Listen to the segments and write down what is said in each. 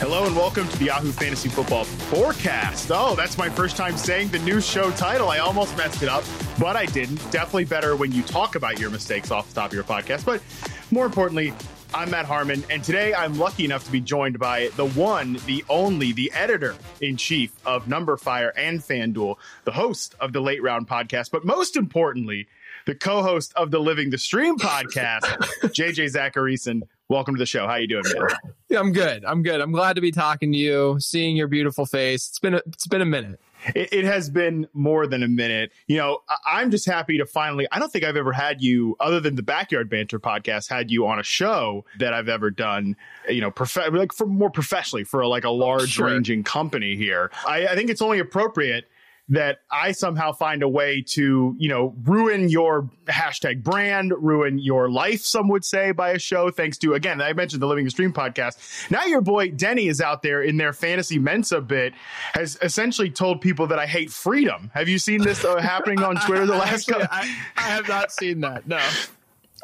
Hello and welcome to the Yahoo Fantasy Football Forecast. Oh, that's my first time saying the new show title. I almost messed it up, but I didn't. Definitely better when you talk about your mistakes off the top of your podcast. But more importantly, I'm Matt Harmon, and today I'm lucky enough to be joined by the one, the only, the editor in chief of Number Fire and FanDuel, the host of the Late Round podcast, but most importantly, the co-host of the Living the Stream podcast, JJ Zachariason. Welcome to the show. How you doing, man? Yeah, I'm good. I'm good. I'm glad to be talking to you, seeing your beautiful face. It's been a, it's been a minute. It, it has been more than a minute. You know, I, I'm just happy to finally. I don't think I've ever had you, other than the Backyard Banter podcast, had you on a show that I've ever done. You know, prof- like for more professionally for like a large Sure. ranging company here. I, I think it's only appropriate that I somehow find a way to, you know, ruin your hashtag brand, ruin your life, some would say, by a show, thanks to, again, I mentioned the Living the Stream podcast. Now your boy Denny is out there in their fantasy Mensa bit, has essentially told people that I hate freedom. Have you seen this uh, happening on Twitter the last Actually, couple? I, I have not seen that. No.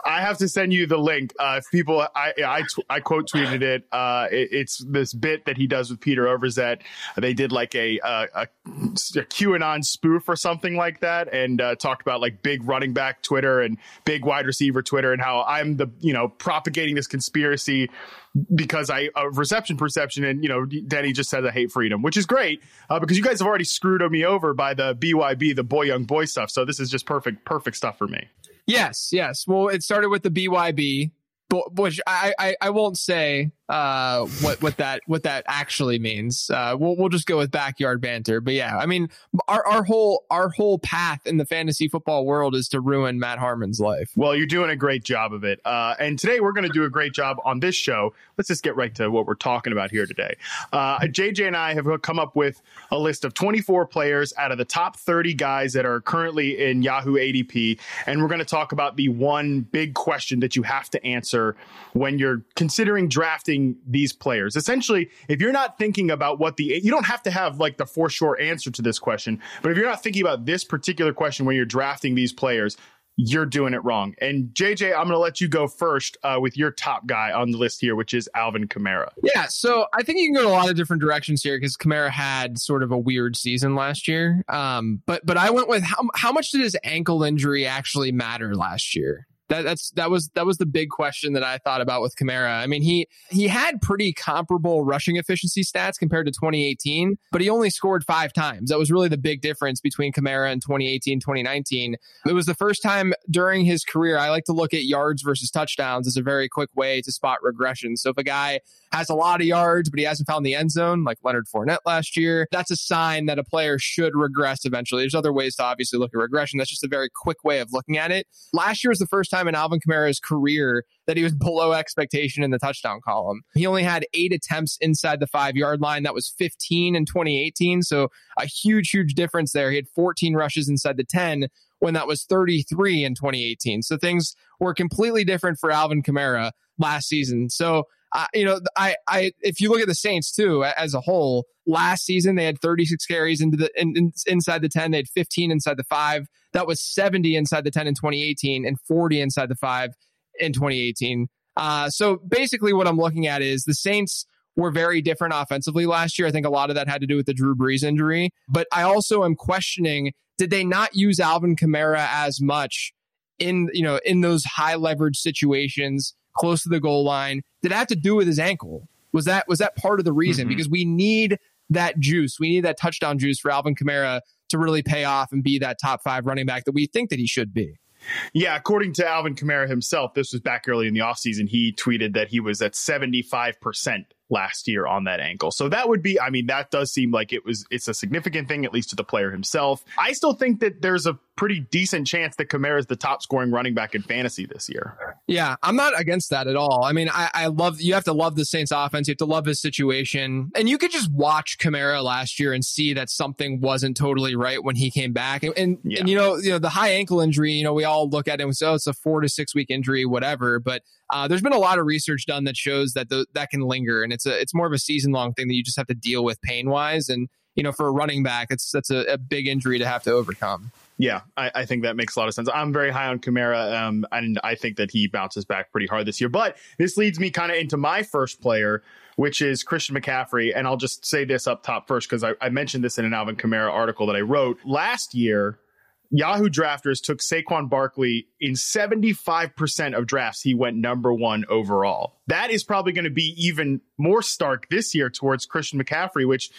I have to send you the link. Uh, if people, I I, tw- I quote tweeted it. Uh, it. It's this bit that he does with Peter Overzet. They did like a a, a, QAnon spoof or something like that, and uh, talked about like big running back Twitter and big wide receiver Twitter, and how I'm the you know propagating this conspiracy because I uh, reception perception, and you know Denny just says I hate freedom, which is great uh, because you guys have already screwed me over by the BYB, the boy young boy stuff. So this is just perfect perfect stuff for me. Yes, yes. Well, it started with the BYB, but, which I, I, I won't say uh, what what that what that actually means. Uh, we'll we'll just go with backyard banter. But yeah, I mean, our our whole our whole path in the fantasy football world is to ruin Matt Harmon's life. Well, you're doing a great job of it. Uh, and today we're going to do a great job on this show. Let's just get right to what we're talking about here today. Uh, JJ and I have come up with a list of 24 players out of the top 30 guys that are currently in Yahoo ADP. And we're going to talk about the one big question that you have to answer when you're considering drafting these players. Essentially, if you're not thinking about what the, you don't have to have like the for sure answer to this question, but if you're not thinking about this particular question when you're drafting these players, you're doing it wrong. And JJ, I'm going to let you go first uh, with your top guy on the list here, which is Alvin Kamara. Yeah, so I think you can go in a lot of different directions here because Kamara had sort of a weird season last year. Um, but but I went with how how much did his ankle injury actually matter last year? That that's that was that was the big question that I thought about with Kamara. I mean, he he had pretty comparable rushing efficiency stats compared to 2018, but he only scored five times. That was really the big difference between Kamara and 2018, 2019. It was the first time during his career. I like to look at yards versus touchdowns as a very quick way to spot regression. So if a guy has a lot of yards, but he hasn't found the end zone, like Leonard Fournette last year, that's a sign that a player should regress eventually. There's other ways to obviously look at regression. That's just a very quick way of looking at it. Last year was the first time in Alvin Kamara's career that he was below expectation in the touchdown column. He only had eight attempts inside the five yard line. That was 15 in 2018. So a huge, huge difference there. He had 14 rushes inside the 10 when that was 33 in 2018. So things were completely different for Alvin Kamara last season. So uh, you know, I, I, if you look at the Saints too as a whole, last season they had 36 carries into the in, in, inside the 10. They had 15 inside the five. That was 70 inside the 10 in 2018 and 40 inside the five in 2018. Uh, so basically, what I'm looking at is the Saints were very different offensively last year. I think a lot of that had to do with the Drew Brees injury, but I also am questioning did they not use Alvin Kamara as much in you know in those high leverage situations close to the goal line. Did it have to do with his ankle? Was that was that part of the reason? Mm-hmm. Because we need that juice. We need that touchdown juice for Alvin Kamara to really pay off and be that top five running back that we think that he should be. Yeah, according to Alvin Kamara himself, this was back early in the offseason. He tweeted that he was at 75% last year on that ankle. So that would be, I mean, that does seem like it was, it's a significant thing, at least to the player himself. I still think that there's a pretty decent chance that Kamara is the top scoring running back in fantasy this year. Yeah, I'm not against that at all. I mean, I, I love, you have to love the Saints offense. You have to love his situation. And you could just watch Kamara last year and see that something wasn't totally right when he came back. And, and, yeah. and you know, you know, the high ankle injury, you know, we all look at it and say, oh, it's a four to six week injury, whatever. But uh, there's been a lot of research done that shows that the, that can linger, and it's a it's more of a season long thing that you just have to deal with pain wise. And you know, for a running back, it's that's a, a big injury to have to overcome. Yeah, I, I, think that makes a lot of sense. I'm very high on Kamara, um, and I think that he bounces back pretty hard this year. But this leads me kind of into my first player, which is Christian McCaffrey. And I'll just say this up top first because I, I mentioned this in an Alvin Kamara article that I wrote last year. Yahoo drafters took Saquon Barkley in 75% of drafts. He went number one overall. That is probably going to be even more stark this year towards Christian McCaffrey, which,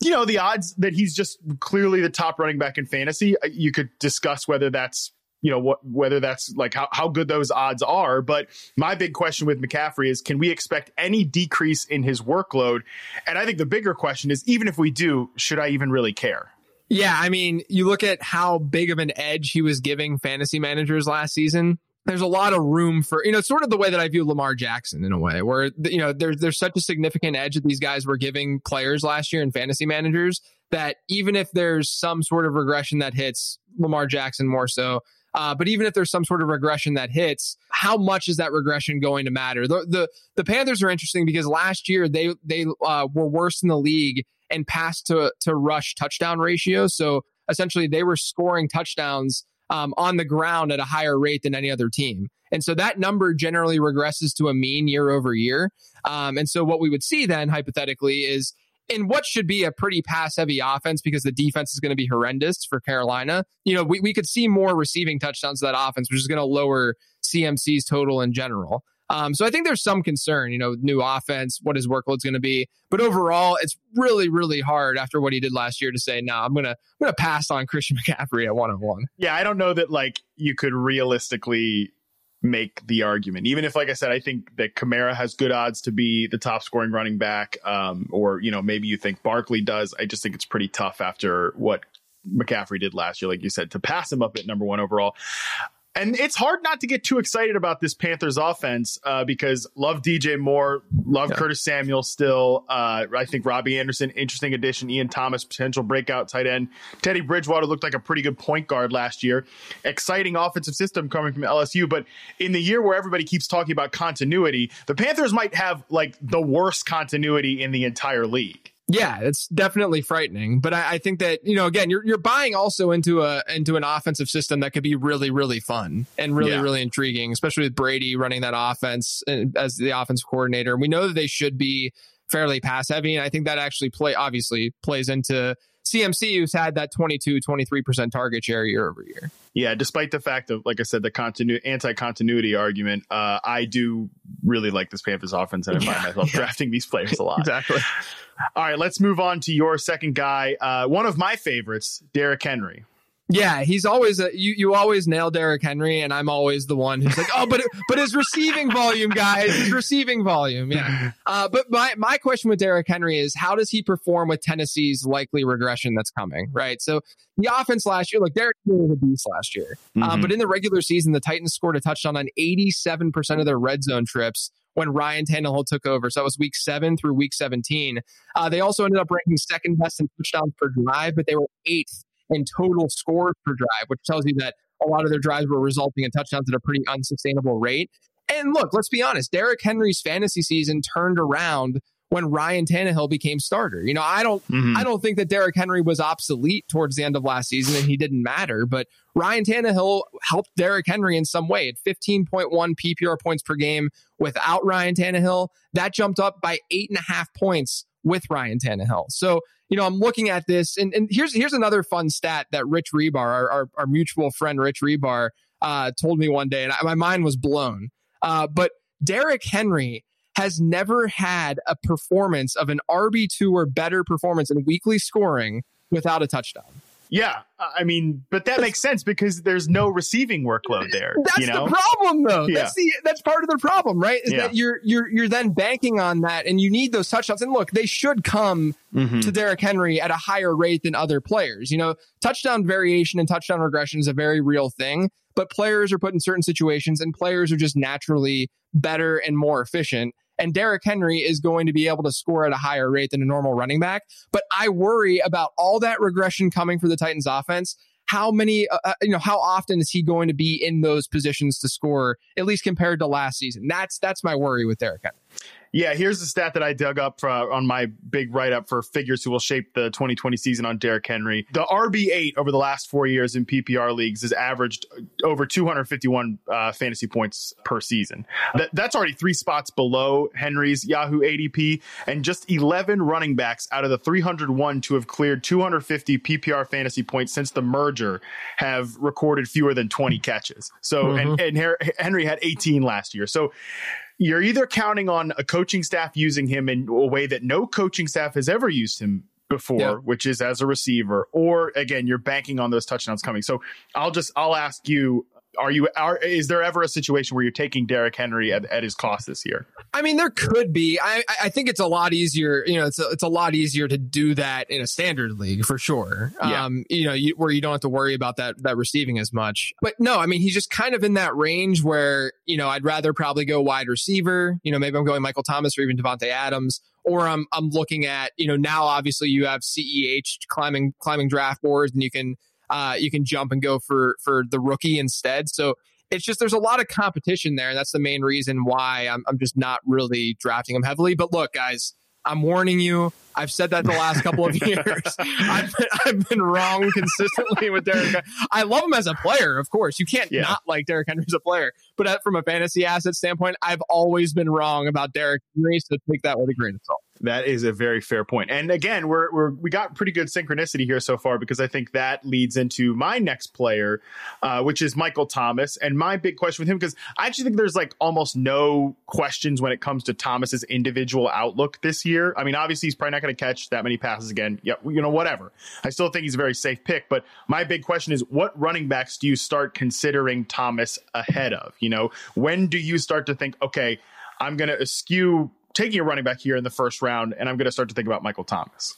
you know, the odds that he's just clearly the top running back in fantasy, uh, you could discuss whether that's you know what whether that's like how, how good those odds are but my big question with mccaffrey is can we expect any decrease in his workload and i think the bigger question is even if we do should i even really care yeah, I mean, you look at how big of an edge he was giving fantasy managers last season. There's a lot of room for, you know, sort of the way that I view Lamar Jackson in a way, where you know there's there's such a significant edge that these guys were giving players last year in fantasy managers that even if there's some sort of regression that hits Lamar Jackson more so, uh, but even if there's some sort of regression that hits, how much is that regression going to matter? The the, the Panthers are interesting because last year they they uh, were worse in the league and pass to to rush touchdown ratio. So essentially, they were scoring touchdowns um, on the ground at a higher rate than any other team. And so that number generally regresses to a mean year over year. Um, and so what we would see then, hypothetically, is in what should be a pretty pass heavy offense because the defense is going to be horrendous for Carolina. You know, we, we could see more receiving touchdowns to that offense, which is going to lower CMC's total in general. Um, so I think there's some concern, you know, new offense, what his workload's going to be. But overall, it's really, really hard after what he did last year to say, no, nah, I'm gonna, I'm gonna pass on Christian McCaffrey at one on one. Yeah, I don't know that like you could realistically make the argument. Even if, like I said, I think that Kamara has good odds to be the top scoring running back, um, or you know maybe you think Barkley does. I just think it's pretty tough after what McCaffrey did last year, like you said, to pass him up at number one overall. And it's hard not to get too excited about this Panthers offense uh, because love DJ Moore, love yeah. Curtis Samuel still. Uh, I think Robbie Anderson, interesting addition. Ian Thomas, potential breakout tight end. Teddy Bridgewater looked like a pretty good point guard last year. Exciting offensive system coming from LSU. But in the year where everybody keeps talking about continuity, the Panthers might have like the worst continuity in the entire league. Yeah, it's definitely frightening. But I, I, think that you know, again, you're you're buying also into a into an offensive system that could be really really fun and really yeah. really intriguing, especially with Brady running that offense uh, as the offense coordinator. We know that they should be fairly pass heavy, and I think that actually play obviously plays into CMC, who's had that 22, 23% target share year over year. Yeah, despite the fact of, like I said, the continu- anti continuity argument, uh, I do really like this Panthers offense, and I find myself drafting these players a lot. exactly. All right, let's move on to your second guy. Uh, one of my favorites, Derrick Henry. Yeah, he's always a, you. You always nail Derrick Henry, and I'm always the one who's like, oh, but but his receiving volume, guys, his receiving volume. Yeah. Uh, but my my question with Derrick Henry is, how does he perform with Tennessee's likely regression that's coming? Right. So the offense last year, like Derrick Henry was a beast last year, uh, mm-hmm. but in the regular season, the Titans scored a touchdown on 87 percent of their red zone trips when Ryan Tannehill took over. So that was week seven through week 17. Uh, they also ended up ranking second best in touchdowns per drive, but they were eighth in total scores per drive, which tells you that a lot of their drives were resulting in touchdowns at a pretty unsustainable rate. And look, let's be honest, Derrick Henry's fantasy season turned around when Ryan Tannehill became starter. You know, I don't mm-hmm. I don't think that Derrick Henry was obsolete towards the end of last season and he didn't matter, but Ryan Tannehill helped Derrick Henry in some way at 15.1 PPR points per game without Ryan Tannehill. That jumped up by eight and a half points with Ryan Tannehill. So, you know, I'm looking at this and, and here's here's another fun stat that Rich Hribar, our, our, our mutual friend Rich Hribar, uh, told me one day, and I, my mind was blown. Uh, but Derrick Henry has never had a performance of an RB2 or better performance in weekly scoring without a touchdown. Yeah, I mean, but that makes sense because there's no receiving workload there. That's you know? the problem, though. Yeah. That's the that's part of the problem, right? Is Yeah. that you're you're you're then banking on that, and you need those touchdowns. And look, they should come Mhm. to Derrick Henry at a higher rate than other players. You know, touchdown variation and touchdown regression is a very real thing, but players are put in certain situations, and players are just naturally better and more efficient. And Derrick Henry is going to be able to score at a higher rate than a normal running back. But I worry about all that regression coming for the Titans offense. How many, uh, uh, you know, how often is he going to be in those positions to score, at least compared to last season? That's that's my worry with Derrick Henry. Yeah, here's the stat that I dug up for, on my big write up for figures who will shape the 2020 season on Derrick Henry. The RB8 over the last four years in PPR leagues has averaged over 251 uh, fantasy points per season. That, that's already three spots below Henry's Yahoo ADP, and just 11 running backs out of the 301 to have cleared 250 PPR fantasy points since the merger have recorded fewer than 20 catches. So, and, and Henry had 18 last year. So, you're either counting on a coaching staff using him in a way that no coaching staff has ever used him before, Yeah. which is as a receiver, or again, you're banking on those touchdowns coming. So I'll just I'll ask you. Are you? Are, is there ever a situation where you're taking Derrick Henry at, at his cost this year? I mean, there could be. I I think it's a lot easier. You know, it's a, it's a lot easier to do that in a standard league for sure. Yeah. Um, you know, you, where you don't have to worry about that that receiving as much. But no, I mean, he's just kind of in that range where you know I'd rather probably go wide receiver. You know, maybe I'm going Michael Thomas or even Davante Adams. Or I'm I'm looking at you know now obviously you have CEH climbing climbing draft boards and you can uh, you can jump and go for for the rookie instead. So it's just there's a lot of competition there. And that's the main reason why I'm, I'm just not really drafting him heavily. But look, guys, I'm warning you. I've said that the last couple of years. I've, been, I've been wrong consistently with Derrick. Henry. I love him as a player, of course. You can't Yeah. not like Derrick Henry as a player. But uh, from a fantasy asset standpoint, I've always been wrong about Derrick Henry. So take that with a grain of salt. That is a very fair point. And again, we're, we're we got pretty good synchronicity here so far because I think that leads into my next player, uh, which is Michael Thomas. And my big question with him because I actually think there's like almost no questions when it comes to Thomas's individual outlook this year. I mean, obviously he's probably not going to catch that many passes again. Yeah, you know, whatever. I still think he's a very safe pick. But my big question is, what running backs do you start considering Thomas ahead of? You know, when do you start to think, okay, I'm going to eschew taking a running back here in the first round, and I'm going to start to think about Michael Thomas.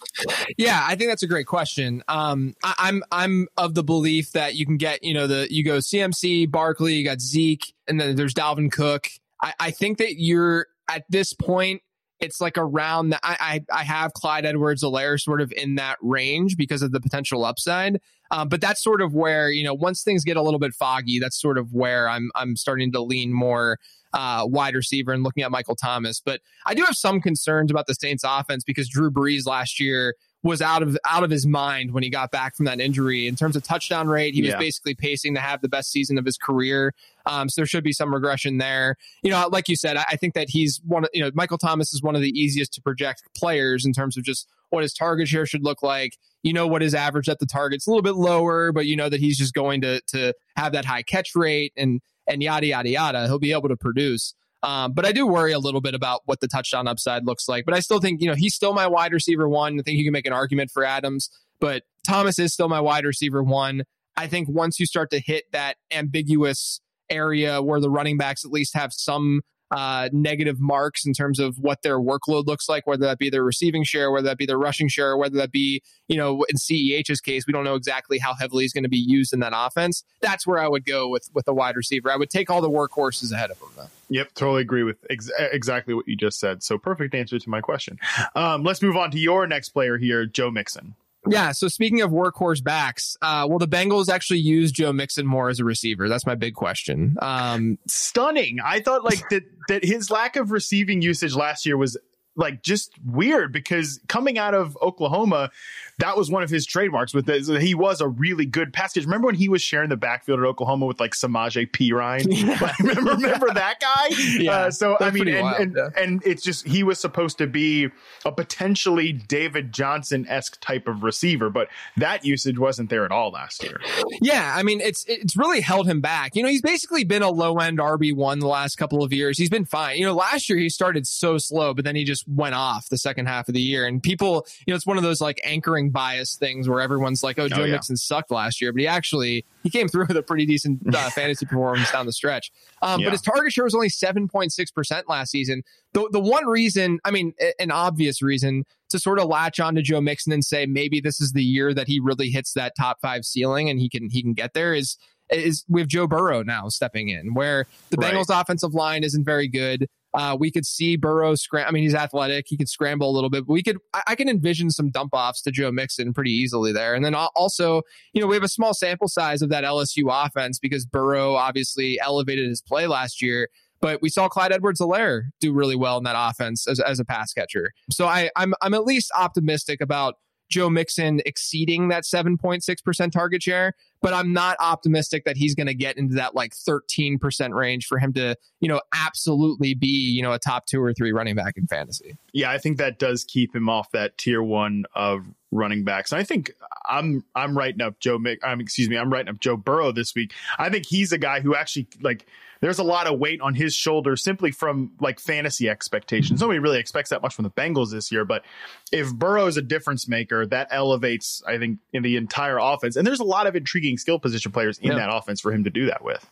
Yeah, I think that's a great question. Um, I, I'm I'm of the belief that you can get you know the you go CMC, Barkley, you got Zeke, and then there's Dalvin Cook. I, I think that you're at this point. It's like around that. I, I I have Clyde Edwards-Helaire sort of in that range because of the potential upside. Um, but that's sort of where you know once things get a little bit foggy, that's sort of where I'm I'm starting to lean more uh, wide receiver and looking at Michael Thomas. But I do have some concerns about the Saints offense because Drew Brees last year was out of out of his mind when he got back from that injury. In terms of touchdown rate, he was Yeah. basically pacing to have the best season of his career. Um, so there should be some regression there. You know, like you said, I, I think that he's one of you know Michael Thomas is one of the easiest to project players in terms of just what his target share should look like. You know what his average at the target's a little bit lower, but you know that he's just going to to have that high catch rate and and yada yada yada. He'll be able to produce. Um, but I do worry a little bit about what the touchdown upside looks like. But I still think, you know, he's still my wide receiver one. I think you can make an argument for Adams, but Thomas is still my wide receiver one. I think once you start to hit that ambiguous area where the running backs at least have some uh, negative marks in terms of what their workload looks like, whether that be their receiving share, whether that be their rushing share, whether that be, you know, in CEH's case, we don't know exactly how heavily he's going to be used in that offense. That's where I would go with with a wide receiver. I would take all the workhorses ahead of him, though. Yep, totally agree with ex- exactly what you just said. So perfect answer to my question. Um, let's move on to your next player here, Joe Mixon. Yeah. So speaking of workhorse backs, uh, will the Bengals actually use Joe Mixon more as a receiver? That's my big question. Um, Stunning. I thought like that that his lack of receiving usage last year was like just weird because coming out of Oklahoma, that was one of his trademarks. With this, he was a really good pass catcher. Remember when he was sharing the backfield at Oklahoma with like Samaje Perine? Yeah. remember, remember that guy? Yeah. Uh, so I mean, and, wild, and, yeah. and it's just he was supposed to be a potentially David Johnson esque type of receiver, but that usage wasn't there at all last year. Yeah, I mean, it's it's really held him back. You know, he's basically been a low end RB one the last couple of years. He's been fine. You know, last year he started so slow, but then he just went off the second half of the year. And people, you know, it's one of those like anchoring bias things where everyone's like, "Oh, Joe oh, yeah. Mixon sucked last year," but he actually he came through with a pretty decent uh, fantasy performance down the stretch. Um, yeah. But his target share was only seven point six percent last season. The the one reason, I mean, an obvious reason to sort of latch on to Joe Mixon and say maybe this is the year that he really hits that top five ceiling and he can he can get there is is have Joe Burrow now stepping in, where the right. Bengals offensive line isn't very good. Uh, we could see Burrow scram. I mean, he's athletic; he could scramble a little bit. But we could, I, I can envision some dump offs to Joe Mixon pretty easily there. And then also, you know, we have a small sample size of that LSU offense because Burrow obviously elevated his play last year. But we saw Clyde Edwards-Helaire do really well in that offense as, as a pass catcher. So I, I'm I'm at least optimistic about Joe Mixon exceeding that 7.6% target share, but I'm not optimistic that he's going to get into that like 13% range for him to, you know, absolutely be, you know, a top two or three running back in fantasy. Yeah, I think that does keep him off that tier one of running backs. And I think I'm I'm writing up Joe Mick, I'm excuse me, I'm writing up Joe Burrow this week. I think he's a guy who actually like there's a lot of weight on his shoulders simply from like fantasy expectations. Mm-hmm. Nobody really expects that much from the Bengals this year, but if Burrow is a difference maker, that elevates, I think, in the entire offense. And there's a lot of intriguing skill position players in yeah. that offense for him to do that with.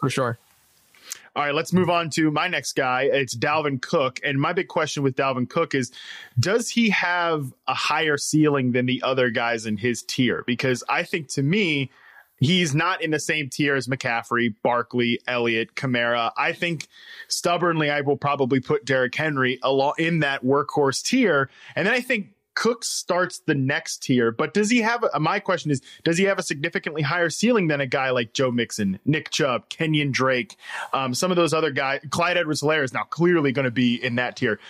For sure. All right, let's move on to my next guy. It's Dalvin Cook. And my big question with Dalvin Cook is does he have a higher ceiling than the other guys in his tier? Because I think to me, He's not in the same tier as McCaffrey, Barkley, Elliott, Kamara. I think stubbornly, I will probably put Derrick Henry along in that workhorse tier. And then I think Cook starts the next tier, but does he have? My question is, does he have a significantly higher ceiling than a guy like Joe Mixon, Nick Chubb, Kenyon Drake, um, some of those other guys? Clyde Edwards-Helaire is now clearly going to be in that tier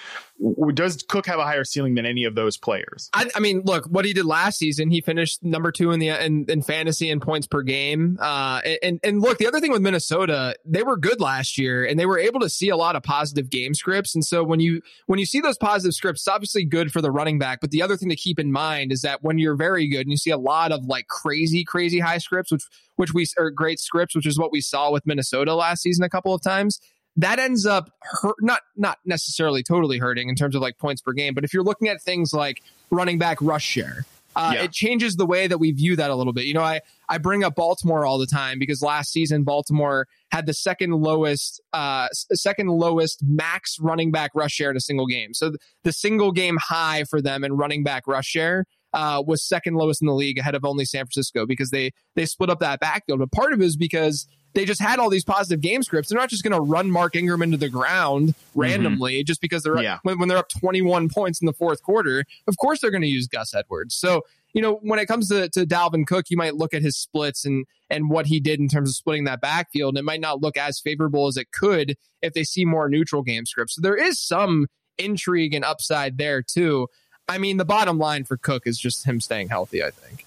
does Cook have a higher ceiling than any of those players? I, I, mean, look, what he did last season, he finished number two in the in, in fantasy and points per game. Uh, and and look, the other thing with Minnesota, they were good last year, and they were able to see a lot of positive game scripts. And so when you when you see those positive scripts, it's obviously good for the running back. But the other thing to keep in mind is that when you're very good and you see a lot of like crazy, crazy high scripts, which which we are great scripts, which is what we saw with Minnesota last season a couple of times that ends up hurt, not not necessarily totally hurting in terms of like points per game, but if you're looking at things like running back rush share, uh, yeah. it changes the way that we view that a little bit. You know, I I bring up Baltimore all the time because last season Baltimore had the second lowest uh second lowest max running back rush share in a single game. So the single game high for them in running back rush share uh, was second lowest in the league ahead of only San Francisco because they they split up that backfield. But part of it is because they just had all these positive game scripts. They're not just going to run Mark Ingram into the ground mm-hmm. randomly mm-hmm. just because they're yeah. when, when, they're up 21 points in the fourth quarter. Of course, they're going to use Gus Edwards. So you know when it comes to, to Dalvin Cook, you might look at his splits and and what he did in terms of splitting that backfield. And it might not look as favorable as it could if they see more neutral game scripts. So there is some intrigue and upside there too. I mean, the bottom line for Cook is just him staying healthy. I think.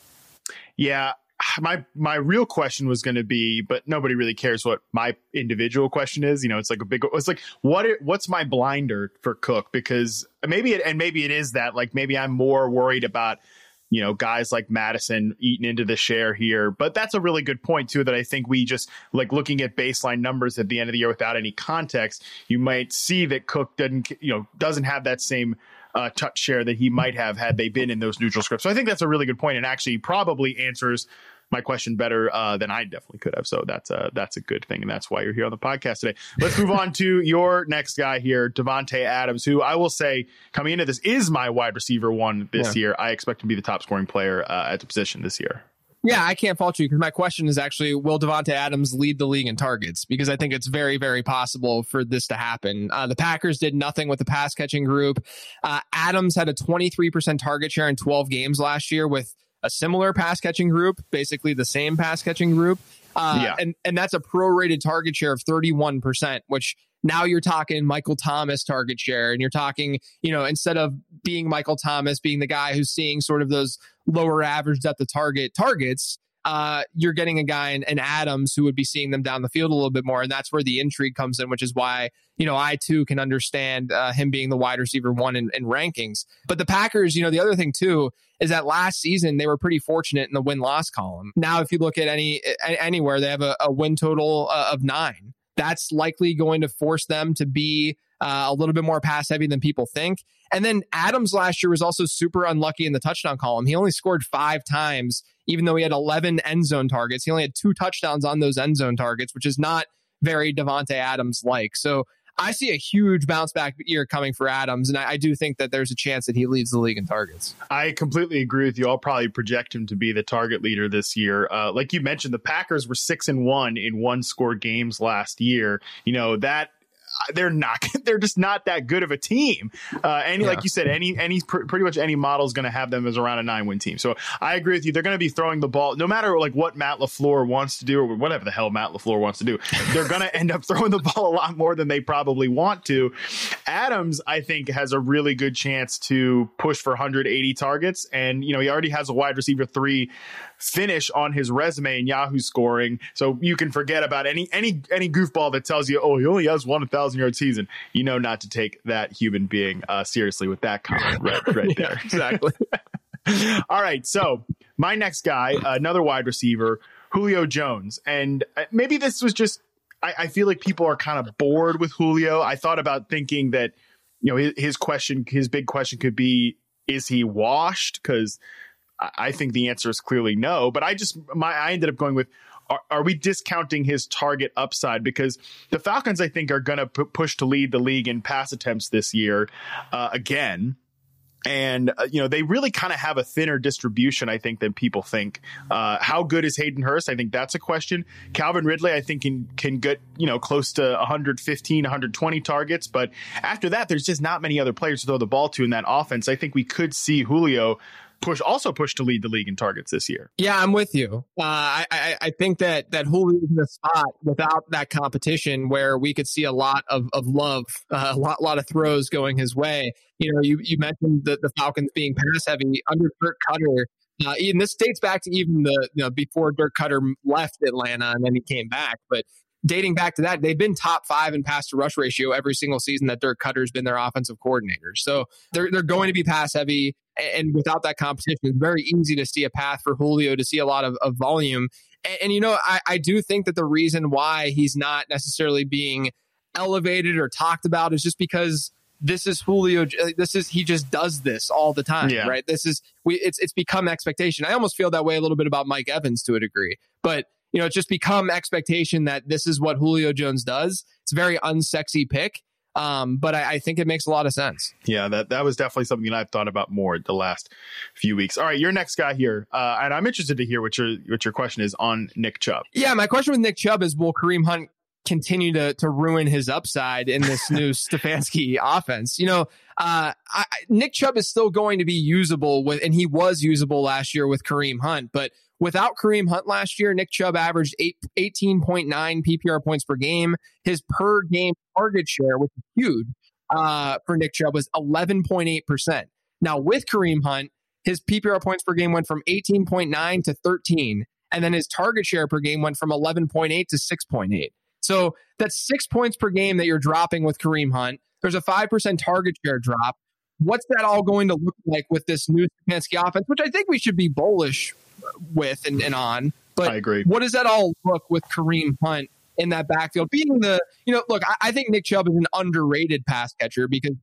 Yeah, my my real question was going to be, but nobody really cares what my individual question is. You know, it's like a big. It's like what what's my blinder for Cook because maybe it and maybe it is that like maybe I'm more worried about you know guys like Mattison eating into the share here. But that's a really good point too. That I think we just like looking at baseline numbers at the end of the year without any context, you might see that Cook doesn't you know doesn't have that same uh, touch share that he might have had they been in those neutral scripts. So I think that's a really good point and actually probably answers my question better uh, than I definitely could have. So that's a that's a good thing, and that's why you're here on the podcast today. Let's move on to your next guy here, Davante Adams, who I will say coming into this is my wide receiver one this yeah. year. I expect to be the top scoring player uh, at the position this year. Yeah, I can't fault you because my question is actually will Davante Adams lead the league in targets? Because I think it's very, very possible for this to happen. Uh, the Packers did nothing with the pass catching group. Uh, Adams had a 23% target share in 12 games last year with a similar pass catching group, basically the same pass catching group. Uh, Yeah. and, and that's a prorated target share of 31%, which now you're talking Michael Thomas target share. And you're talking, you know, instead of being Michael Thomas being the guy who's seeing sort of those lower average depth of target targets, uh, you're getting a guy in, in Adams who would be seeing them down the field a little bit more. And that's where the intrigue comes in, which is why, you know, I too can understand uh, him being the wide receiver one in, in rankings. But the Packers, you know, the other thing too is that last season they were pretty fortunate in the win loss column. Now, if you look at any anywhere, they have a, a win total uh, of nine. That's likely going to force them to be uh, a little bit more pass heavy than people think. And then Adams last year was also super unlucky in the touchdown column. He only scored five times, even though he had 11 end zone targets. He only had two touchdowns on those end zone targets, which is not very Davante Adams like. So I see a huge bounce back year coming for Adams, and I, I do think that there's a chance that he leads the league in targets. I completely agree with you. I'll probably project him to be the target leader this year. Uh, like you mentioned, the Packers were six and one in one score games last year. You know that they're not they're just not that good of a team. Uh any Yeah. like you said any any pr- pretty much any model is going to have them as around a nine win team. So i agree with you. They're going to be throwing the ball no matter like what matt LaFleur wants to do or whatever the hell matt LaFleur wants to do they're going to end up throwing the ball a lot more than they probably want to. Adams i think has a really good chance to push for 180 targets. And you know he already has a wide receiver three finish on his resume in Yahoo scoring. So you can forget about any any any goofball that tells you, oh, he only has one thousand yard season. You know not to take that human being uh, seriously with that comment right right there. exactly. All right, so my next guy, another wide receiver, Julio Jones, and uh, maybe this was just. I, I feel like people are kind of bored with Julio. I thought about thinking that, you know, his, his question, his big question could be, is he washed? Because I I think the answer is clearly no. But I just my I ended up going with are, are we discounting his target upside because the Falcons I think are going to p- push to lead the league in pass attempts this year uh, again. And uh, you know they really kind of have a thinner distribution, I think, than people think. Uh, how good is Hayden Hurst? I think that's a question. Calvin Ridley, I think, can can get you know close to 115, 120 targets, but after that, there's just not many other players to throw the ball to in that offense. I think we could see Julio push also push to lead the league in targets this year. Yeah, I'm with you. Uh, I, I think that that Julio is in a spot without that competition where we could see a lot of of love, uh, a lot lot of throws going his way. You know, you you mentioned the the Falcons being pass heavy under Dirk Koetter. Uh, and this dates back to even the you know before Dirk Koetter left Atlanta and then he came back, but. Dating back to that, they've been top five in pass to rush ratio every single season that Dirk Koetter's been their offensive coordinator. So they're they're going to be pass heavy and without that competition, it's very easy to see a path for Julio to see a lot of, of volume. And, and you know, I, I do think that the reason why he's not necessarily being elevated or talked about is just because this is Julio. Uh, this is he just does this all the time, Yeah. right? This is we. It's it's become expectation. I almost feel that way a little bit about Mike Evans to a degree, but you know, it's just become expectation that this is what Julio Jones does. It's a very unsexy pick, um, but I, I think it makes a lot of sense. Yeah, that that was definitely something I've thought about more the last few weeks. All right, your next guy here, uh, and I'm interested to hear what your what your question is on Nick Chubb. Yeah, my question with Nick Chubb is will Kareem Hunt continue to to ruin his upside in this new Stefanski offense? You know, uh, I, Nick Chubb is still going to be usable with, and he was usable last year with Kareem Hunt, but without Kareem Hunt last year, Nick Chubb averaged eight, 18.9 PPR points per game. His per game target share, which is huge uh, for Nick Chubb, was 11.8%. Now, with Kareem Hunt, his PPR points per game went from 18.9 to 13. And then his target share per game went from 11.8 to 6.8. So that's six points per game that you're dropping with Kareem Hunt. There's a 5% target share drop. What's that all going to look like with this new Stefanski offense, which I think we should be bullish with and, and on? But I agree. what does that all look with Kareem Hunt in that backfield? Being the, you know, look, I, I think Nick Chubb is an underrated pass catcher because,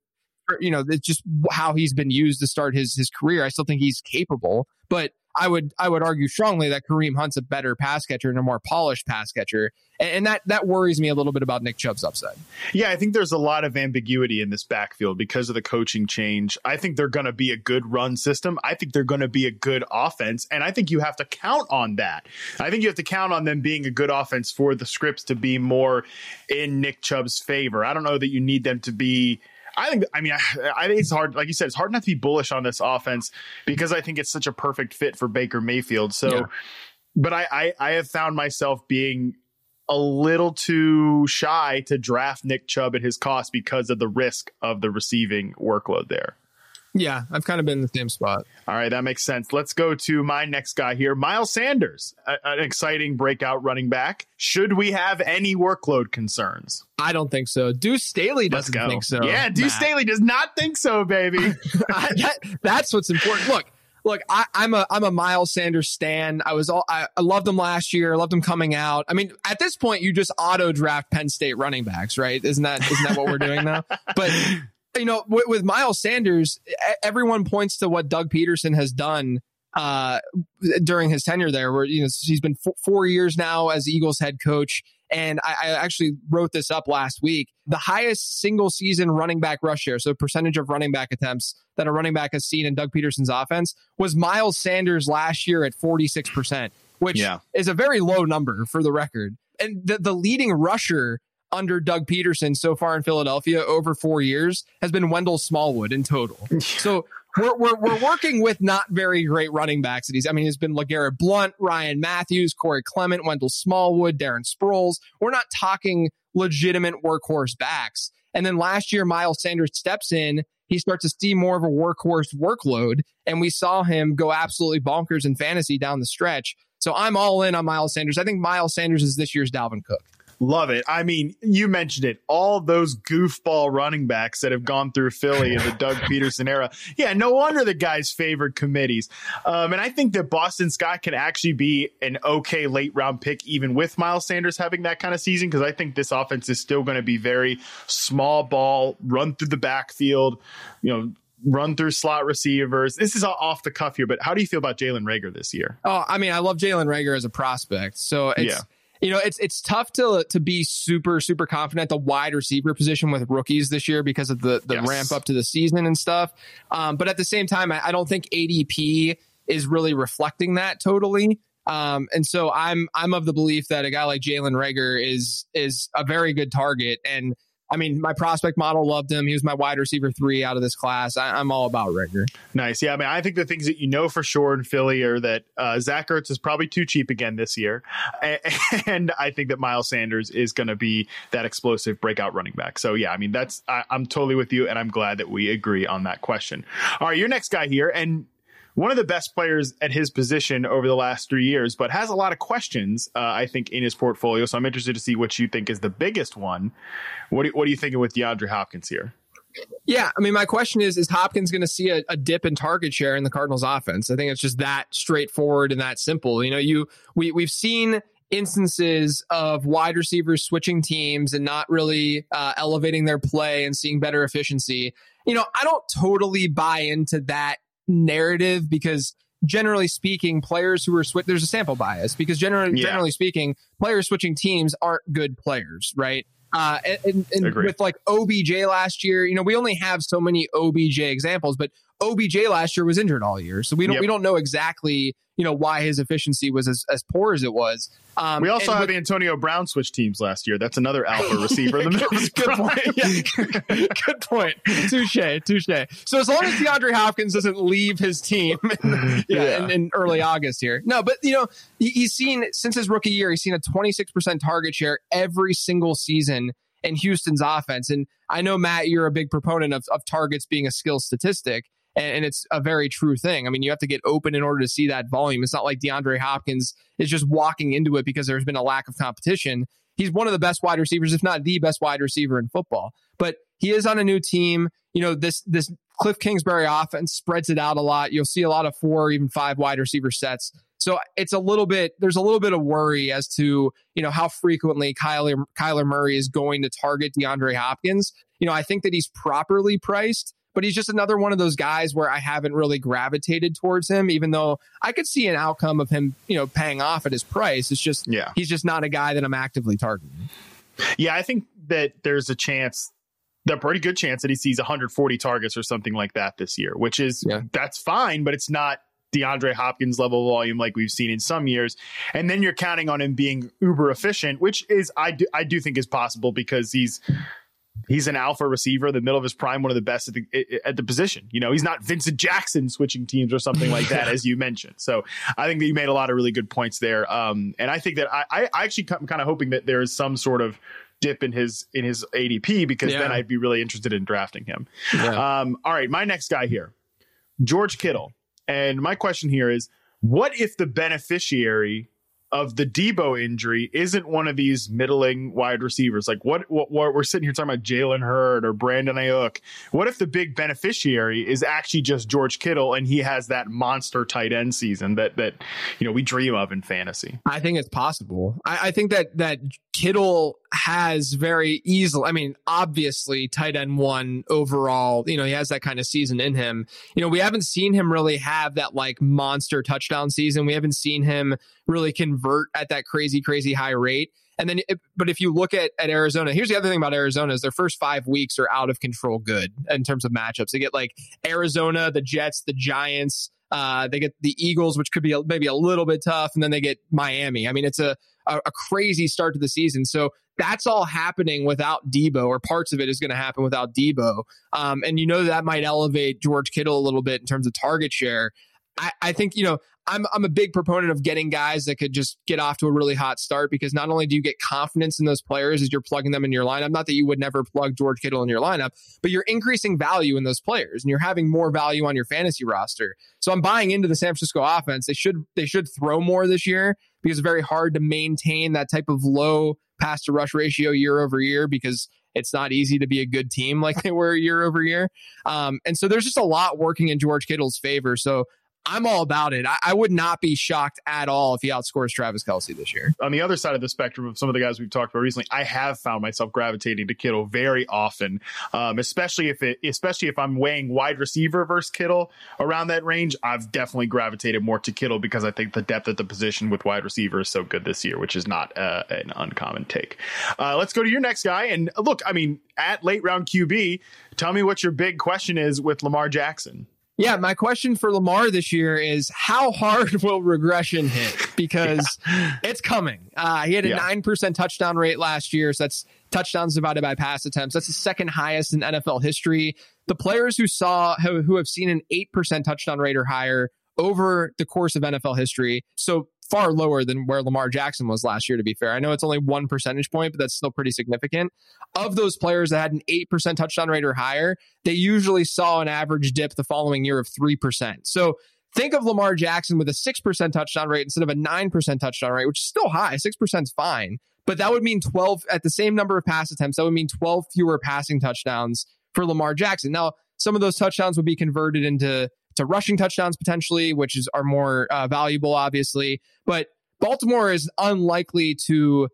you know, it's just how he's been used to start his his career. I still think he's capable, but I would I would argue strongly that Kareem Hunt's a better pass catcher and a more polished pass catcher, and, and that that worries me a little bit about Nick Chubb's upside. Yeah, I think there's a lot of ambiguity in this backfield because of the coaching change. I think they're going to be a good run system. I think they're going to be a good offense. And I think you have to count on that. I think you have to count on them being a good offense for the scripts to be more in Nick Chubb's favor. I don't know that you need them to be. I think, I mean, I, I think it's hard, like you said, it's hard not to be bullish on this offense because I think it's such a perfect fit for Baker Mayfield. So, Yeah. but I, I, I have found myself being a little too shy to draft Nick Chubb at his cost because of the risk of the receiving workload there. Yeah, I've kind of been in the same spot. All right, that makes sense. Let's go to my next guy here, Miles Sanders, a, an exciting breakout running back. Should we have any workload concerns? I don't think so. Deuce Staley doesn't think so. Yeah, Deuce Matt. Staley does not think so, baby. I, that, that's what's important. Look, look, I, am a I'm a Miles Sanders stan. I was all I, I, loved him last year. I loved him coming out. I mean, at this point, you just auto draft Penn State running backs, right? Isn't that isn't that what we're doing now? But you know, with, with Miles Sanders, everyone points to what Doug Pederson has done uh, during his tenure there, where you know he's been f- four years now as Eagles head coach. And I, I, actually wrote this up last week. The highest single season running back rush share, so percentage of running back attempts that a running back has seen in Doug Pederson's offense, was Miles Sanders last year at 46%, which yeah. is a very low number for the record. And the, the leading rusher under Doug Pederson so far in Philadelphia over four years has been Wendell Smallwood in total. so we're, we're, we're working with not very great running backs. He's, I mean, it's been LeGarrette Blunt, Ryan Mathews, Corey Clement, Wendell Smallwood, Darren Sproles. We're not talking legitimate workhorse backs. And then last year, Miles Sanders steps in. He starts to see more of a workhorse workload. And we saw him go absolutely bonkers in fantasy down the stretch. So I'm all in on Miles Sanders. I think Miles Sanders is this year's Dalvin Cook. Love it. I mean, you mentioned it. All those goofball running backs that have gone through Philly in the Doug Pederson era. Yeah, no wonder the guys favored committees. Um, and I think that Boston Scott can actually be an okay late round pick, even with Miles Sanders having that kind of season, because I think this offense is still going to be very small ball, run through the backfield, you know, run through slot receivers. This is all off the cuff here, but how do you feel about Jalen Reagor this year? Oh, I mean, I love Jalen Reagor as a prospect. So it's. Yeah you know, it's it's tough to to be super super confident the wide receiver position with rookies this year because of the the yes. ramp up to the season and stuff. Um, but at the same time, I, I, don't think ADP is really reflecting that totally. Um, and so I'm I'm of the belief that a guy like Jalen Reagor is is a very good target and I mean, my prospect model loved him. He was my wide receiver three out of this class. I, am all about Reagor. Nice. Yeah. I mean, I think the things that you know for sure in Philly are that uh, Zach Ertz is probably too cheap again this year. And, and I think that Miles Sanders is going to be that explosive breakout running back. So, yeah, I mean, that's, I, I'm totally with you. And I'm glad that we agree on that question. All right. Your next guy here. And one of the best players at his position over the last three years, but has a lot of questions, uh, I think, in his portfolio. So I'm interested to see what you think is the biggest one. What, what are you thinking with DeAndre Hopkins here? Yeah, I mean, my question is: Is Hopkins going to see a, a, dip in target share in the Cardinals' offense? I think it's just that straightforward and that simple. You know, you we we've seen instances of wide receivers switching teams and not really uh, elevating their play and seeing better efficiency. You know, I don't totally buy into that narrative because generally speaking, players who are switch there's a sample bias because generally yeah. generally speaking, players switching teams aren't good players, right? Uh, and, and with like OBJ last year, you know, we only have so many OBJ examples, but OBJ last year was injured all year, so we don't yep. we don't know exactly you know why his efficiency was as, as poor as it was. Um, we also have with, Antonio Brown switch teams last year. That's another alpha receiver in the middle. good point. Yeah. good point. Touche. Touche. So as long as DeAndre Hopkins doesn't leave his team, in, yeah, yeah. In, in, early August here. No, but you know he, he's seen since his rookie year, he's seen a 26 percent target share every single season in Houston's offense. And I know Matt, you're a big proponent of, of targets being a skill statistic and, and, it's a very true thing. I mean, you have to get open in order to see that volume. It's not like DeAndre Hopkins is just walking into it because there's been a lack of competition. He's one of the best wide receivers, if not the best wide receiver in football. But he is on a new team. You know, this this Cliff Kingsbury offense spreads it out a lot. You'll see a lot of four, even five wide receiver sets. So it's a little bit there's a little bit of worry as to you know how frequently Kyler Kyler Murray is going to target DeAndre Hopkins. You know, I think that he's properly priced but he's just another one of those guys where I haven't really gravitated towards him, even though I could see an outcome of him, you know, paying off at his price. It's just, yeah, he's just not a guy that I'm actively targeting. Yeah, I think that there's a chance, the pretty good chance that he sees 140 targets or something like that this year, which is, yeah. that's fine, but it's not DeAndre Hopkins level volume like we've seen in some years. And then you're counting on him being uber efficient, which is I do I do think is possible because he's he's an alpha receiver, in the middle of his prime, one of the best at the at the position. You know, he's not Vincent Jackson switching teams or something like that, as you mentioned. So I think that you made a lot of really good points there. Um, and I think that I, I actually am kind of hoping that there is some sort of dip in his in his ADP because yeah. then I'd be really interested in drafting him. Yeah. Um, all right, my next guy here, George Kittle, and my question here is, what if the beneficiary of the Deebo injury isn't one of these middling wide receivers. Like what, what, what we're sitting here talking about Jalen Hurd or Brandon Aiyuk. What if the big beneficiary is actually just George Kittle and he has that monster tight end season that that you know we dream of in fantasy? I think it's possible. I, I think that that Kittle has very easily, I mean, obviously tight end one overall, you know, he has that kind of season in him. You know, we haven't seen him really have that like monster touchdown season. We haven't seen him really convert at that crazy, crazy high rate. And then, but if you look at, at Arizona, here's the other thing about Arizona is their first five weeks are out of control good in terms of matchups. They get like Arizona, the Jets, the Giants, uh, they get the Eagles, which could be a, maybe a little bit tough, and then they get Miami. I mean, it's a, a, a crazy start to the season. So that's all happening without Debo, or parts of it is going to happen without Debo. Um, and you know that might elevate George Kittle a little bit in terms of target share. I, I think you know I'm I'm a big proponent of getting guys that could just get off to a really hot start because not only do you get confidence in those players as you're plugging them in your lineup, not that you would never plug George Kittle in your lineup, but you're increasing value in those players and you're having more value on your fantasy roster. So I'm buying into the San Francisco offense. They should they should throw more this year because it's very hard to maintain that type of low pass to rush ratio year over year because it's not easy to be a good team like they were year over year. Um, and so there's just a lot working in George Kittle's favor. So I'm all about it. I, I, would not be shocked at all if he outscores Travis Kelce this year. On the other side of the spectrum of some of the guys we've talked about recently, I have found myself gravitating to Kittle very often, um, especially if it, especially if I'm weighing wide receiver versus Kittle around that range. I've definitely gravitated more to Kittle because I think the depth at the position with wide receiver is so good this year, which is not uh, an uncommon take. Uh, let's go to your next guy. And look, I mean, at late round QB, tell me what your big question is with Lamar Jackson. Yeah, my question for Lamar this year is how hard will regression hit? Because yeah. it's coming. Uh, he had a yeah. 9% touchdown rate last year. So that's touchdowns divided by pass attempts. That's the second highest in NFL history. The players who saw, who have seen an 8% touchdown rate or higher over the course of NFL history. So far lower than where Lamar Jackson was last year, to be fair. I know it's only one percentage point, but that's still pretty significant. Of those players that had an 8% touchdown rate or higher, they usually saw an average dip the following year of 3%. So think of Lamar Jackson with a 6% touchdown rate instead of a 9% touchdown rate, which is still high. 6% is fine. But that would mean 12 at the same number of pass attempts. That would mean 12 fewer passing touchdowns for Lamar Jackson. Now, some of those touchdowns would be converted into to rushing touchdowns potentially, which is are more uh, valuable, obviously. But Baltimore is unlikely to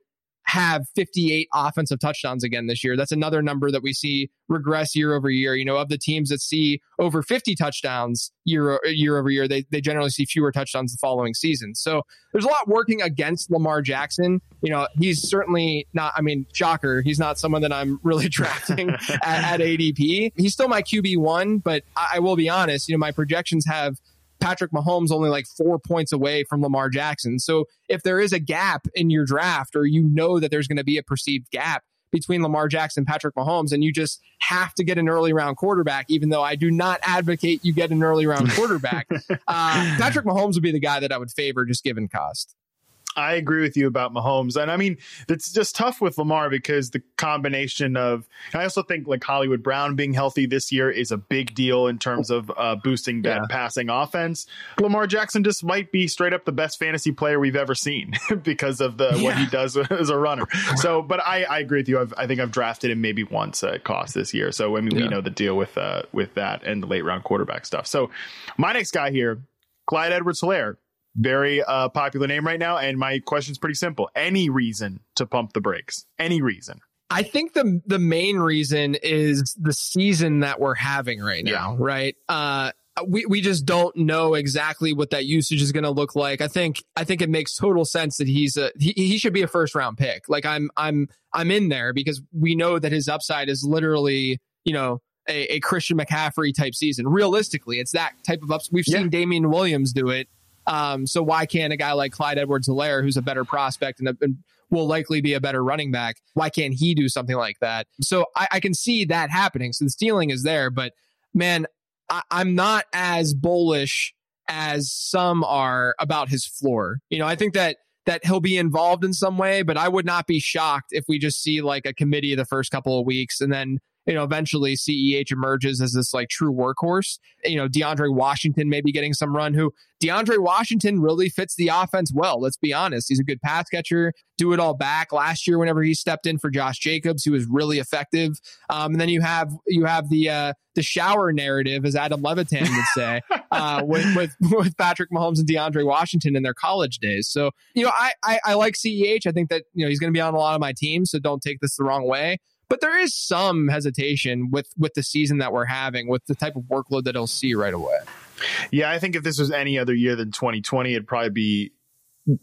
have 58 offensive touchdowns again this year. That's another number that we see regress year over year. You know, of the teams that see over 50 touchdowns year year over year, they they generally see fewer touchdowns the following season. So there's a lot working against Lamar Jackson. You know, he's certainly not. I mean, shocker, he's not someone that I'm really drafting at, at ADP. He's still my QB one, but I, I will be honest. You know, my projections have Patrick Mahomes only like four points away from Lamar Jackson. So if there is a gap in your draft, or you know that there's going to be a perceived gap between Lamar Jackson and Patrick Mahomes, and you just have to get an early round quarterback, even though I do not advocate you get an early round quarterback, uh, Patrick Mahomes would be the guy that I would favor just given cost. I agree with you about Mahomes. And I mean, it's just tough with Lamar because the combination of, I also think like Hollywood Brown being healthy this year is a big deal in terms of uh, boosting that yeah. passing offense. Lamar Jackson just might be straight up the best fantasy player we've ever seen because of the yeah. what he does as a runner. So, but I, I agree with you. I've, i think I've drafted him maybe once at cost this year. So, I mean, yeah. we know the deal with, uh, with that and the late round quarterback stuff. So, my next guy here, Clyde Edwards Helaire very uh, popular name right now. And my question is pretty simple: any reason to pump the brakes? Any reason? I think the the main reason is the season that we're having right now, yeah. right? Uh, we we just don't know exactly what that usage is going to look like. I think I think it makes total sense that he's a he, he should be a first round pick. Like I'm I'm I'm in there because we know that his upside is literally you know a, a Christian McCaffrey type season. Realistically, it's that type of ups. We've yeah. seen Damien Williams do it um, so why can't a guy like Clyde Edwards Helaire, who's a better prospect and, a, and, will likely be a better running back. Why can't he do something like that? So I, I can see that happening. So the stealing is there, but man, I, I'm not as bullish as some are about his floor. You know, I think that that he'll be involved in some way, but I would not be shocked if we just see like a committee the first couple of weeks and then you know, eventually CEH emerges as this like true workhorse. You know, DeAndre Washington maybe getting some run who DeAndre Washington really fits the offense well. Let's be honest. He's a good pass catcher, do it all back. Last year, whenever he stepped in for Josh Jacobs, he was really effective. Um, and then you have you have the uh, the shower narrative, as Adam Levitan would say, uh, with, with with Patrick Mahomes and DeAndre Washington in their college days. So you know, I I, I like CEH. I think that you know he's going to be on a lot of my teams. So don't take this the wrong way but there is some hesitation with with the season that we're having with the type of workload that he'll see right away. Yeah i think if this was any other year than 2020 it'd probably be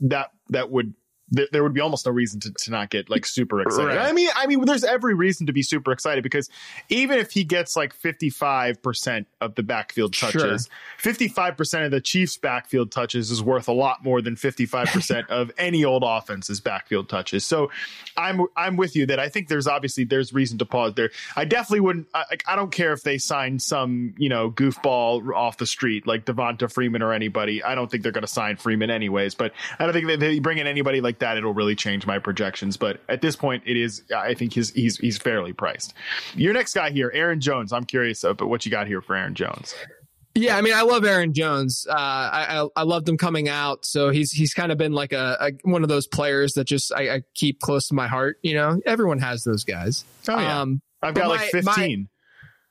that that would th- there would be almost no reason to, to not get like super excited. Right. I mean, I mean, there's every reason to be super excited because even if he gets like 55% of the backfield touches, sure. 55% of the Chiefs backfield touches is worth a lot more than 55% of any old offense's backfield touches. So I'm, I'm with you that I think there's obviously, there's reason to pause there. I definitely wouldn't, I, I don't care if they sign some, you know, goofball off the street like Devonta Freeman or anybody. I don't think they're going to sign Freeman anyways, but I don't think they bring in anybody like like that, it'll really change my projections. But at this point, it is. I think he's he's he's fairly priced. Your next guy here, Aaron Jones. I'm curious about what you got here for Aaron Jones. Yeah, I mean, I love Aaron Jones. Uh, I, I, I loved him coming out, so he's he's kind of been like a, a one of those players that just I, I, keep close to my heart. You know, everyone has those guys. Oh yeah, um, I've got my, like fifteen. My,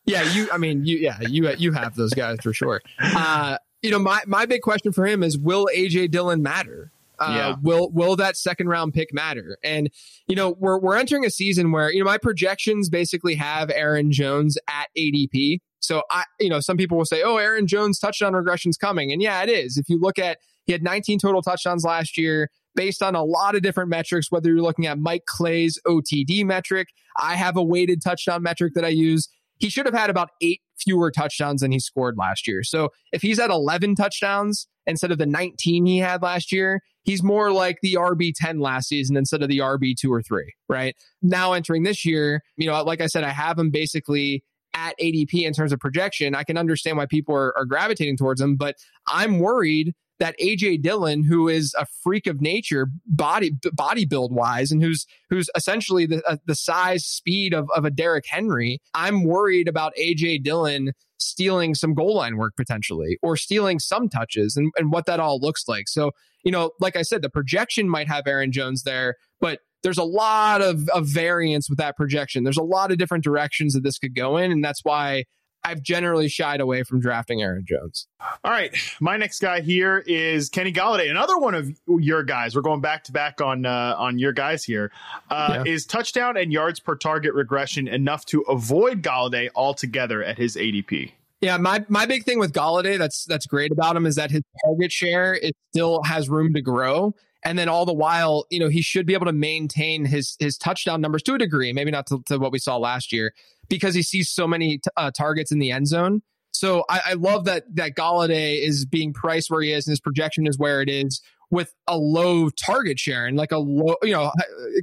yeah, you. I mean, you. Yeah, you. You have those guys for sure. Uh, you know, my my big question for him is: Will AJ Dillon matter? Uh, yeah. will will that second round pick matter? And you know, we're we're entering a season where you know my projections basically have Aaron Jones at ADP. So I, you know, some people will say, "Oh, Aaron Jones touchdown regression's coming," and yeah, it is. If you look at he had 19 total touchdowns last year based on a lot of different metrics, whether you're looking at Mike Clay's OTD metric, I have a weighted touchdown metric that I use. He should have had about eight fewer touchdowns than he scored last year. So if he's at 11 touchdowns instead of the 19 he had last year, he's more like the RB10 last season instead of the RB2 or 3, right? Now entering this year, you know, like I said, I have him basically at ADP in terms of projection. I can understand why people are, are gravitating towards him, but I'm worried that AJ Dillon, who is a freak of nature, body body build wise, and who's who's essentially the uh, the size speed of of a Derrick Henry, I'm worried about AJ Dillon stealing some goal line work potentially, or stealing some touches, and and what that all looks like. So you know, like I said, the projection might have Aaron Jones there, but there's a lot of, of variance with that projection. There's a lot of different directions that this could go in. And that's why I've generally shied away from drafting Aaron Jones. All right. My next guy here is Kenny Golladay, another one of your guys. We're going back to back on uh, on your guys here. Uh, yeah. Is touchdown and yards per target regression enough to avoid Golladay altogether at his ADP? Yeah, my my big thing with Golladay that's that's great about him is that his target share it still has room to grow. And then all the while, you know, he should be able to maintain his his touchdown numbers to a degree, maybe not to, to what we saw last year, because he sees so many t- uh, targets in the end zone. So I, I love that that Golladay is being priced where he is, and his projection is where it is with a low target share and like a low, you know,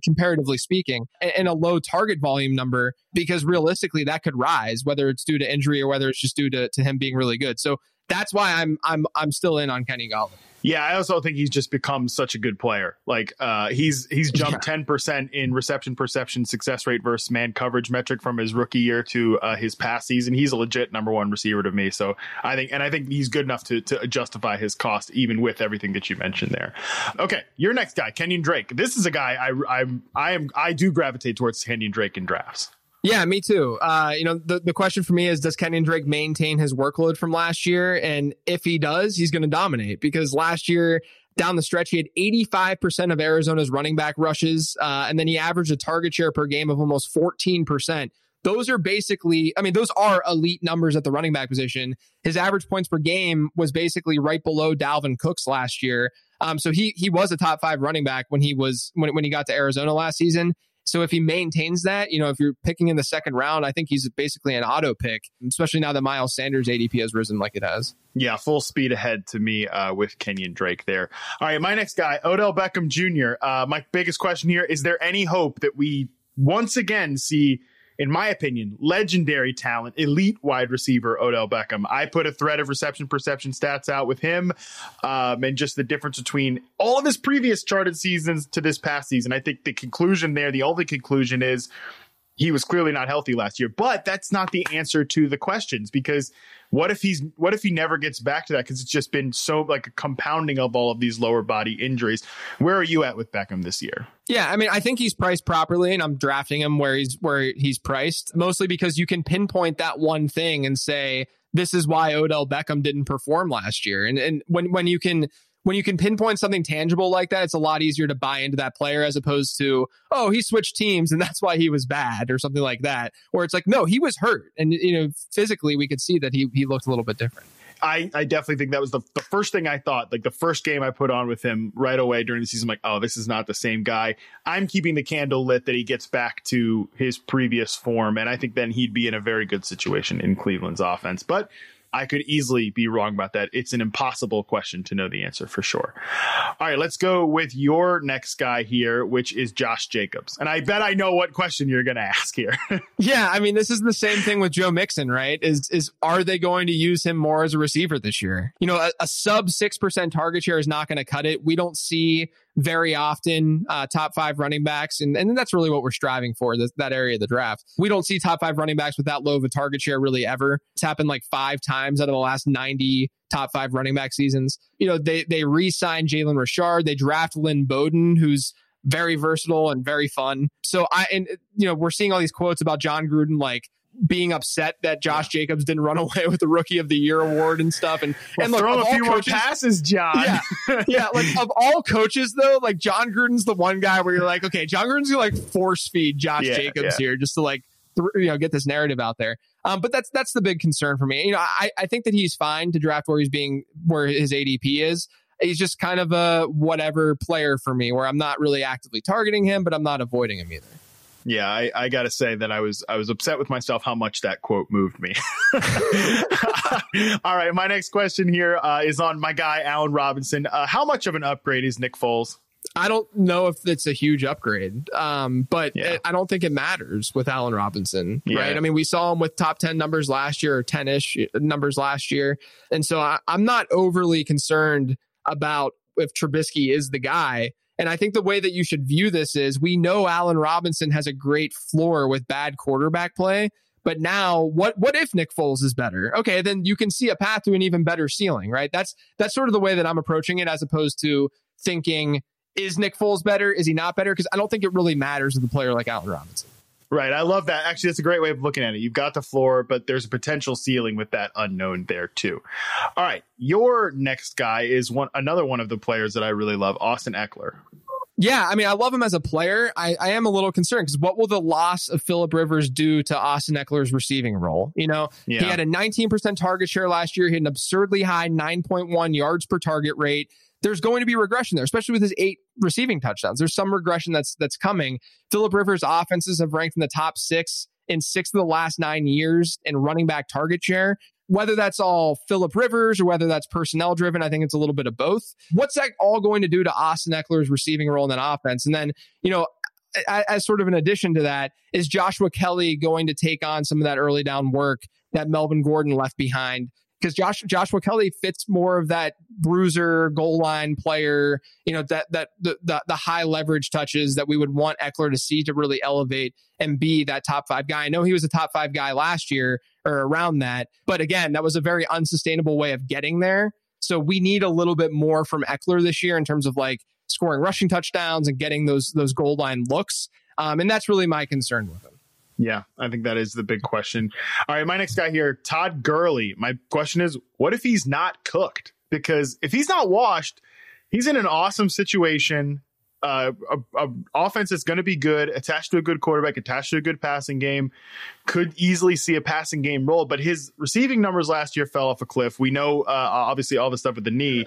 comparatively speaking, and a low target volume number because realistically that could rise, whether it's due to injury or whether it's just due to, to him being really good. So that's why I'm I'm I'm still in on Kenny Golladay. Yeah, I also think he's just become such a good player. Like uh, he's he's jumped ten yeah. percent in reception perception success rate versus man coverage metric from his rookie year to uh, his past season. He's a legit number one receiver to me. So I think, and I think he's good enough to to justify his cost even with everything that you mentioned there. Okay, your next guy, Kenyon Drake. This is a guy I I I am I do gravitate towards Kenyon Drake in drafts. Yeah, me too. Uh, you know, the, the question for me is does Kenyon Drake maintain his workload from last year? And if he does, he's going to dominate because last year down the stretch, he had 85% of Arizona's running back rushes. Uh, and then he averaged a target share per game of almost 14%. Those are basically, I mean, those are elite numbers at the running back position. His average points per game was basically right below Dalvin Cook's last year. Um, so he he was a top five running back when he was when when he got to Arizona last season. So if he maintains that, you know, if you're picking in the second round, I think he's basically an auto pick, especially now that Miles Sanders ADP has risen like it has. Yeah, full speed ahead to me uh, with Kenyon Drake there. All right, my next guy, Odell Beckham Jr. Uh, my biggest question here is there any hope that we once again see in my opinion, legendary talent, elite wide receiver Odell Beckham. I put a thread of reception perception stats out with him, um, and just the difference between all of his previous charted seasons to this past season. I think the conclusion there, the only conclusion is he was clearly not healthy last year. But that's not the answer to the questions because what if he's what if he never gets back to that because it's just been so like a compounding of all of these lower body injuries. Where are you at with Beckham this year? Yeah, I mean, I think he's priced properly, and I'm drafting him where he's where he's priced mostly because you can pinpoint that one thing and say this is why Odell Beckham didn't perform last year. And and when when you can when you can pinpoint something tangible like that, it's a lot easier to buy into that player as opposed to, oh, he switched teams and that's why he was bad or something like that. Or it's like, no, he was hurt. And, you know, physically we could see that he, he looked a little bit different. I, I definitely think that was the, the first thing I thought. Like the first game I put on with him right away during the season, I'm like, oh, this is not the same guy. I'm keeping the candle lit that he gets back to his previous form. And I think then he'd be in a very good situation in Cleveland's offense. But I could easily be wrong about that. It's an impossible question to know the answer for sure. All right, let's go with your next guy here, which is Josh Jacobs. And I bet I know what question you're going to ask here. yeah, I mean, this is the same thing with Joe Mixon, right? Is is are they going to use him more as a receiver this year? You know, a, a sub 6% target share is not going to cut it. We don't see very often uh, top five running backs. And, and that's really what we're striving for, this, that area of the draft. We don't see top five running backs with that low of a target share really ever. It's happened like five times out of the last 90 top five running back seasons. You know, they, they re signed Jalen Richard, they draft Lynn Bowden, who's very versatile and very fun. So I, and you know, we're seeing all these quotes about Jon Gruden, like, being upset that Josh Jacobs didn't run away with the Rookie of the Year award and stuff. And well, and look, throw a few coaches, more passes, Jon. Yeah, yeah. Like of all coaches, though, like Jon Gruden's the one guy where you're like, okay, Jon Gruden's gonna like force feed Josh yeah, Jacobs yeah. here just to like th- you know get this narrative out there. Um, but that's that's the big concern for me. You know, I I think that he's fine to draft where he's being where his ADP is. He's just kind of a whatever player for me, where I'm not really actively targeting him, but I'm not avoiding him either. Yeah, I, I got to say that I was I was upset with myself how much that quote moved me. All right, my next question here uh, is on my guy Allen Robinson. Uh, how much of an upgrade is Nick Foles? I don't know if it's a huge upgrade, um, but yeah. it, I don't think it matters with Allen Robinson, yeah. right? I mean, we saw him with top 10 numbers last year or 10 ish numbers last year. And so I, I'm not overly concerned about if Trubisky is the guy. And I think the way that you should view this is we know Allen Robinson has a great floor with bad quarterback play. But now, what what if Nick Foles is better? Okay, then you can see a path to an even better ceiling, right? That's that's sort of the way that I'm approaching it, as opposed to thinking, is Nick Foles better? Is he not better? Because I don't think it really matters with a player like Allen Robinson. Right. I love that. Actually, that's a great way of looking at it. You've got the floor, but there's a potential ceiling with that unknown there too. All right. Your next guy is one another one of the players that I really love, Austin Ekeler. Yeah, I mean, I love him as a player. I, I am a little concerned because what will the loss of Philip Rivers do to Austin Ekeler's receiving role? You know, yeah. he had a 19% target share last year. He had an absurdly high 9.1 yards per target rate. There's going to be regression there, especially with his eight receiving touchdowns. There's some regression that's that's coming. Philip Rivers' offenses have ranked in the top six in six of the last nine years in running back target share whether that's all Philip Rivers or whether that's personnel driven, I think it's a little bit of both. What's that all going to do to Austin Ekeler's receiving role in that offense? And then, you know, as sort of an addition to that, is Joshua Kelley going to take on some of that early down work that Melvin Gordon left behind? Because Josh, Joshua Kelley fits more of that bruiser goal line player, you know, that, that the, the, the, high leverage touches that we would want Ekeler to see to really elevate and be that top five guy. I know he was a top five guy last year or around that, but again, that was a very unsustainable way of getting there. So we need a little bit more from Ekeler this year in terms of like scoring rushing touchdowns and getting those, those goal line looks. Um, and that's really my concern with him. Yeah, I think that is the big question. All right, my next guy here, Todd Gurley. My question is, what if he's not cooked? Because if he's not washed, he's in an awesome situation. Uh, a, a offense that's going to be good, attached to a good quarterback, attached to a good passing game, could easily see a passing game roll. But his receiving numbers last year fell off a cliff. We know, uh, obviously, all the stuff with the knee.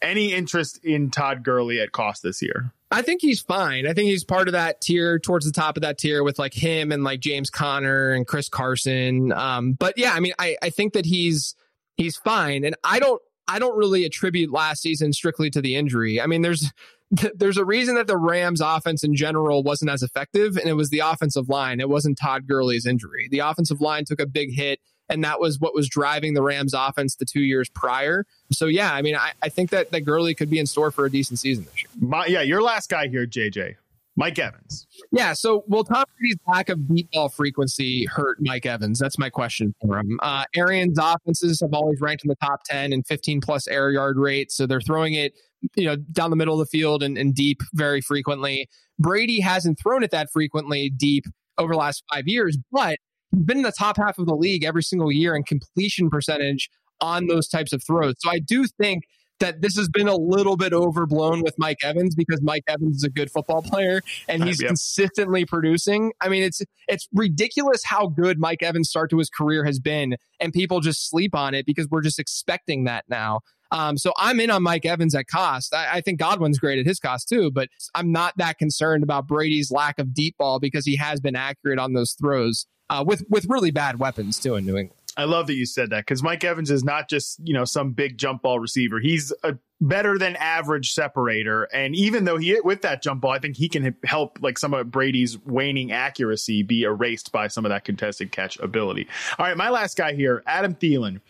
Any interest in Todd Gurley at cost this year? I think he's fine. I think he's part of that tier towards the top of that tier with like him and like James Conner and Chris Carson. Um, but yeah, I mean, I, I think that he's he's fine. And I don't I don't really attribute last season strictly to the injury. I mean, there's there's a reason that the Rams offense in general wasn't as effective, and it was the offensive line. It wasn't Todd Gurley's injury. The offensive line took a big hit, and that was what was driving the Rams offense the two years prior. So yeah, I mean, I, I think that, that Gurley could be in store for a decent season this year. My, yeah, your last guy here, JJ. Mike Evans. Yeah. So, will Tom Brady's lack of deep ball frequency hurt Mike Evans? That's my question for him. Uh, Arians' offenses have always ranked in the top 10 and 15 plus air yard rate. So, they're throwing it, you know, down the middle of the field and, and deep very frequently. Brady hasn't thrown it that frequently deep over the last five years, but been in the top half of the league every single year in completion percentage on those types of throws. So, I do think that this has been a little bit overblown with Mike Evans because Mike Evans is a good football player and he's yep. consistently producing. I mean, it's it's ridiculous how good Mike Evans' start to his career has been, and people just sleep on it because we're just expecting that now. Um, so I'm in on Mike Evans at cost. I, I, think Godwin's great at his cost too, but I'm not that concerned about Brady's lack of deep ball because he has been accurate on those throws uh, with with really bad weapons too in New England. I love that you said that because Mike Evans is not just you know some big jump ball receiver. He's a better than average separator, and even though he with that jump ball, I think he can help like some of Brady's waning accuracy be erased by some of that contested catch ability. All right, my last guy here, Adam Thielen,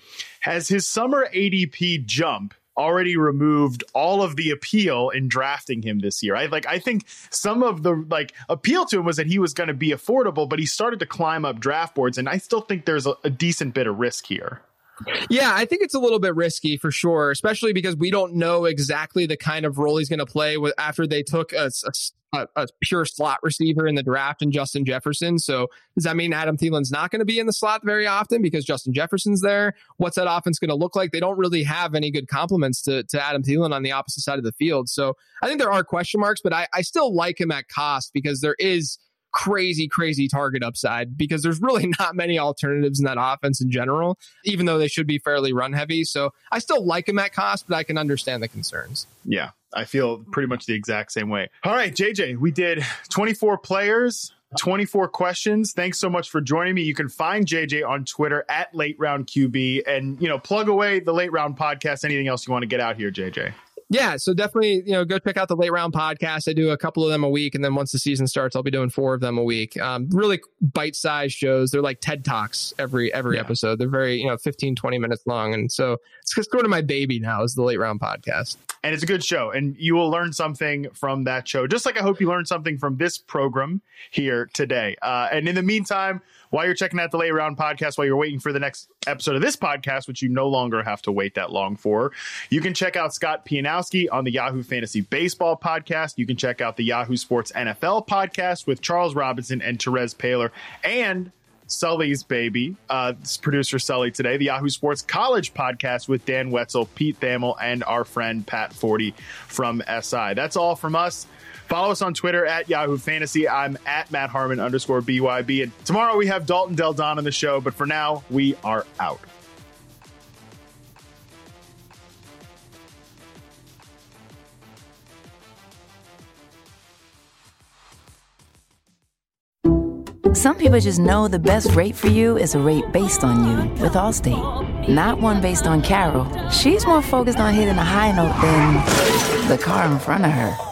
has his summer ADP jump already removed all of the appeal in drafting him this year. I like I think some of the like appeal to him was that he was going to be affordable, but he started to climb up draft boards and I still think there's a, a decent bit of risk here. Yeah, I think it's a little bit risky for sure, especially because we don't know exactly the kind of role he's going to play with after they took a, a, a, pure slot receiver in the draft and Justin Jefferson. So does that mean Adam Thielen's not going to be in the slot very often because Justin Jefferson's there? What's that offense going to look like? They don't really have any good compliments to, to Adam Thielen on the opposite side of the field. So I think there are question marks, but I, I still like him at cost because there is – crazy, crazy target upside because there's really not many alternatives in that offense in general, even though they should be fairly run heavy. So I still like him at cost, but I can understand the concerns. Yeah, I feel pretty much the exact same way. All right, JJ, we did 24 players. 24 questions. Thanks so much for joining me. You can find JJ on Twitter at Late Round QB and, you know, plug away the Late Round podcast. Anything else you want to get out here, JJ? Yeah, so definitely, you know, go check out the late round podcast. I do a couple of them a week, and then once the season starts, I'll be doing four of them a week. Um, really bite sized shows. They're like TED Talks every every yeah. episode. They're very, you know, 15, 20 minutes long. And so it's just sort of my baby now is the late round podcast. And it's a good show. And you will learn something from that show, just like I hope you learned something from this program here today. Uh, and in the meantime, while you're checking out the late round podcast, while you're waiting for the next episode of this podcast, which you no longer have to wait that long for, you can check out Scott Pianowski on the Yahoo Fantasy Baseball podcast. You can check out the Yahoo Sports NFL podcast with Charles Robinson and Terez Paylor and Sully's baby, uh, producer Sully today, the Yahoo Sports College podcast with Dan Wetzel, Pete Thamel, and our friend Pat Forde from SI. That's all from us. Follow us on Twitter at Yahoo Fantasy. I'm at Matt Harmon underscore BYB. And tomorrow we have Dalton Del Don on the show, but for now, we are out. Some people just know the best rate for you is a rate based on you with Allstate, not one based on Carol. She's more focused on hitting a high note than the car in front of her.